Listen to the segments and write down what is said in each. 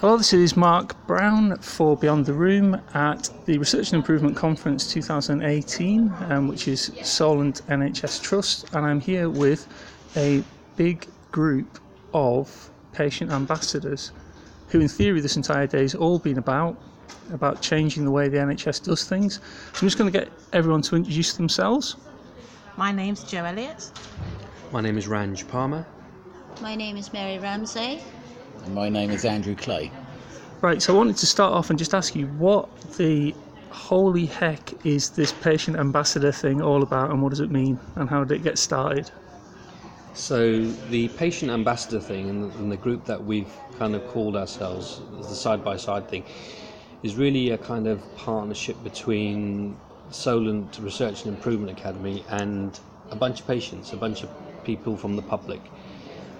Hello, this is Mark Brown for Beyond the Room at the Research and Improvement Conference 2018, um, which is Solent NHS Trust, and I'm here with a big group of patient ambassadors who, in theory, this entire day has all been about about changing the way the NHS does things. So I'm just going to get everyone to introduce themselves. My name's Jo Elliott. My name is Ranj Palmer. My name is Mary Ramsey. And my name is Andrew Clay. Right, so I wanted to start off and just ask you what the holy heck is this patient ambassador thing all about and what does it mean and how did it get started? So, the patient ambassador thing and the, and the group that we've kind of called ourselves the side by side thing is really a kind of partnership between Solent Research and Improvement Academy and a bunch of patients, a bunch of people from the public.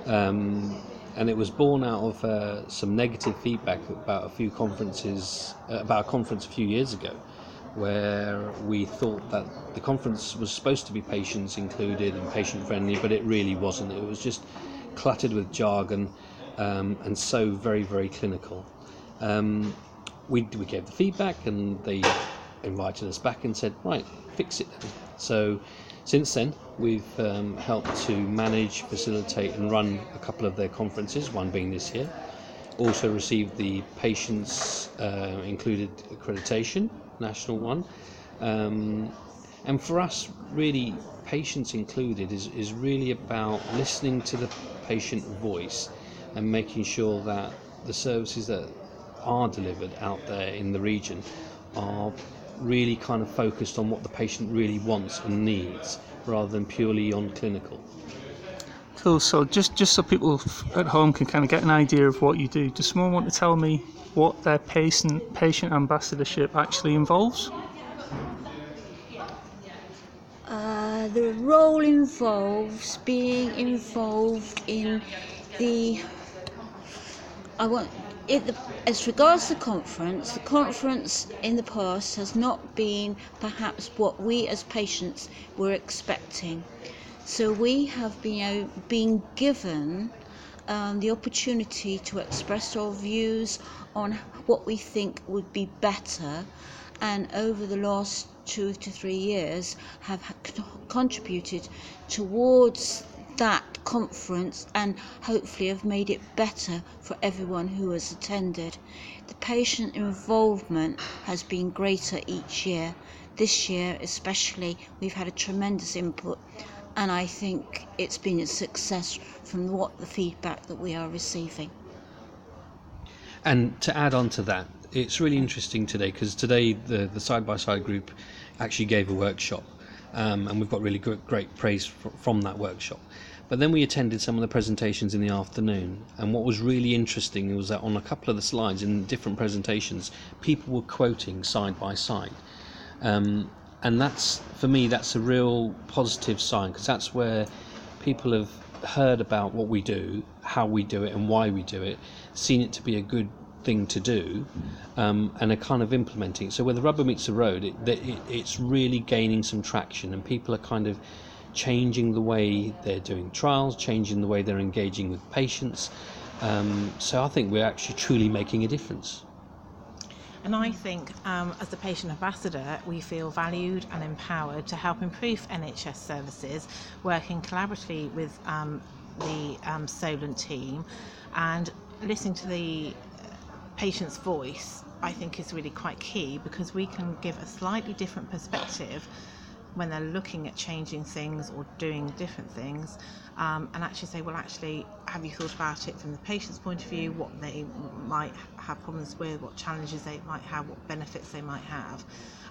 Um, and it was born out of uh, some negative feedback about a few conferences, uh, about a conference a few years ago, where we thought that the conference was supposed to be patients included and patient friendly, but it really wasn't. It was just cluttered with jargon um, and so very, very clinical. Um, we, we gave the feedback and they invited us back and said, right, fix it. So since then, we've um, helped to manage, facilitate, and run a couple of their conferences, one being this year. Also received the patients uh, included accreditation, national one. Um, and for us, really, patients included is, is really about listening to the patient voice and making sure that the services that are delivered out there in the region are really kind of focused on what the patient really wants and needs rather than purely on clinical. Cool. So just just so people at home can kind of get an idea of what you do, does someone want to tell me what their patient patient ambassadorship actually involves? Uh, the role involves being involved in the. I want it, as regards the conference, the conference in the past has not been perhaps what we as patients were expecting. So we have been, you know, been given um, the opportunity to express our views on what we think would be better, and over the last two to three years have contributed towards that conference and hopefully have made it better for everyone who has attended. The patient involvement has been greater each year. This year, especially, we've had a tremendous input, and I think it's been a success from what the feedback that we are receiving. And to add on to that, it's really interesting today because today the the side by side group actually gave a workshop, um, and we've got really great praise from that workshop. But then we attended some of the presentations in the afternoon, and what was really interesting was that on a couple of the slides in different presentations, people were quoting side by side. Um, and that's, for me, that's a real positive sign because that's where people have heard about what we do, how we do it, and why we do it, seen it to be a good thing to do, um, and are kind of implementing it. So where the rubber meets the road, it, it, it's really gaining some traction, and people are kind of changing the way they're doing trials, changing the way they're engaging with patients. Um, so I think we're actually truly making a difference. And I think, um, as the patient ambassador, we feel valued and empowered to help improve NHS services, working collaboratively with um, the um, Solent team and listening to the patient's voice. I think is really quite key because we can give a slightly different perspective when they're looking at changing things or doing different things um, and actually say well actually have you thought about it from the patient's point of view? What they might have problems with what challenges they might have what benefits they might have?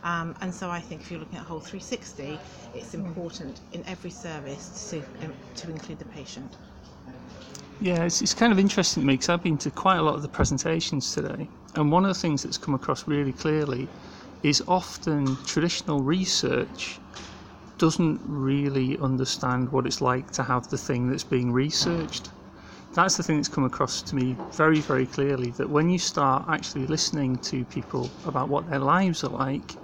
Um, and so I think if you're looking at whole 360 it's important in every service to, um, to include the patient. Yeah, it's, it's kind of interesting to me because I've been to quite a lot of the presentations today, and one of the things that's come across really clearly is often traditional research doesn't really understand what it's like to have the thing that's being researched. That's the thing that's come across to me very, very clearly that when you start actually listening to people about what their lives are like,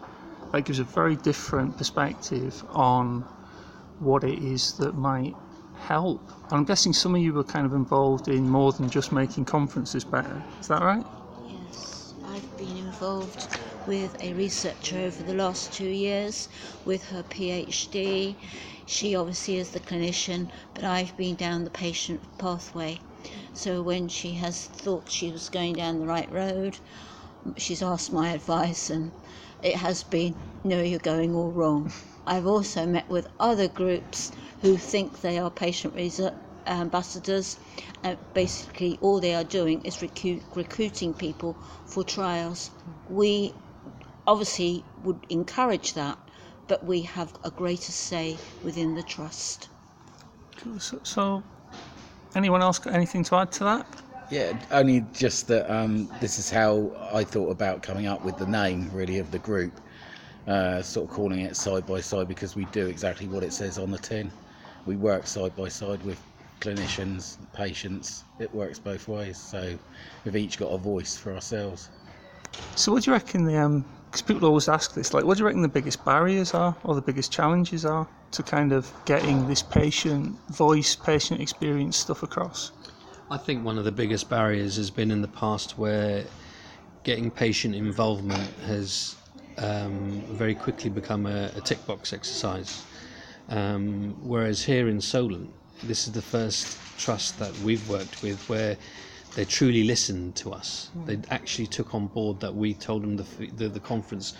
that gives a very different perspective on what it is that might help? And I'm guessing some of you were kind of involved in more than just making conferences better. Is that right? Yes, I've been involved with a researcher over the last two years with her PhD. She obviously is the clinician, but I've been down the patient pathway. So when she has thought she was going down the right road, she's asked my advice, and it has been, no, you're going all wrong. I've also met with other groups who think they are patient research ambassadors. Uh, basically, all they are doing is recruit, recruiting people for trials. We obviously would encourage that, but we have a greater say within the trust. So, so anyone else got anything to add to that? Yeah, only just that um, this is how I thought about coming up with the name, really, of the group. Uh, sort of calling it side by side because we do exactly what it says on the tin. We work side by side with clinicians, patients. It works both ways. So we've each got a voice for ourselves. So, what do you reckon the um? Because people always ask this, like, what do you reckon the biggest barriers are, or the biggest challenges are to kind of getting this patient voice, patient experience stuff across? I think one of the biggest barriers has been in the past where getting patient involvement has um, very quickly become a, a tick box exercise. Um, whereas here in Solent, this is the first trust that we've worked with where they truly listened to us. Mm. They actually took on board that we told them the, the, the conference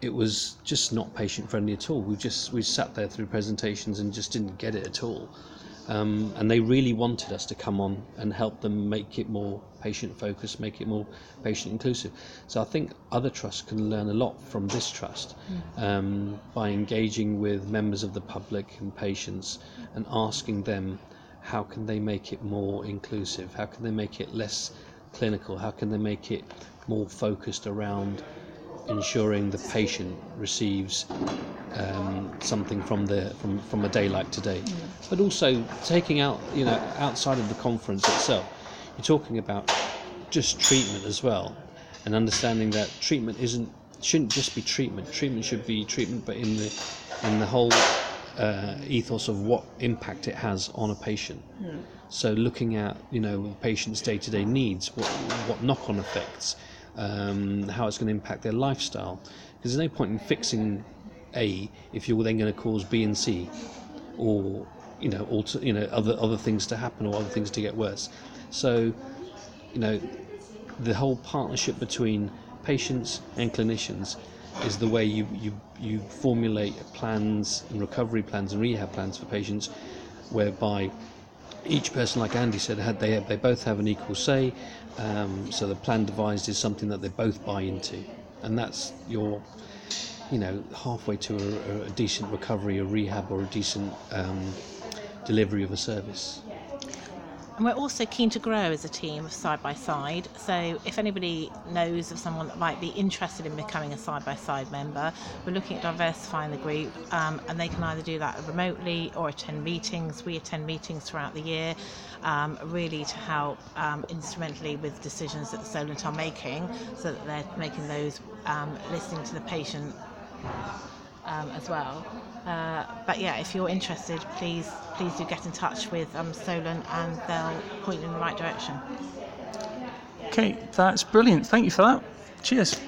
it was just not patient friendly at all. We just we sat there through presentations and just didn't get it at all. Um, and they really wanted us to come on and help them make it more patient focused, make it more patient inclusive. So I think other trusts can learn a lot from this trust mm. um, by engaging with members of the public and patients and asking them how can they make it more inclusive, how can they make it less clinical, how can they make it more focused around ensuring the patient receives um, something from the from, from a day like today, mm. but also taking out you know outside of the conference itself, you're talking about just treatment as well, and understanding that treatment isn't shouldn't just be treatment. Treatment should be treatment, but in the in the whole uh, ethos of what impact it has on a patient. Mm. So looking at you know the patient's day-to-day needs, what what knock-on effects, um, how it's going to impact their lifestyle. Because there's no point in fixing A if you're then going to cause B and C, or you know, alter, you know, other other things to happen or other things to get worse. So, you know, the whole partnership between patients and clinicians is the way you, you, you formulate plans and recovery plans and rehab plans for patients, whereby each person, like Andy said, had they they both have an equal say. Um, so the plan devised is something that they both buy into, and that's your, you know, halfway to a, a decent recovery, a rehab, or a decent um, delivery of a service. And we're also keen to grow as a team of side by side. So if anybody knows of someone that might be interested in becoming a side by side member, we're looking at diversifying the group, um, and they can either do that remotely or attend meetings. We attend meetings throughout the year, um, really to help um, instrumentally with decisions that the Solent are making, so that they're making those um, listening to the patient um, as well. Uh, but yeah, if you're interested, please please do get in touch with um, Solent and they'll point you in the right direction. Okay, that's brilliant. Thank you for that. Cheers.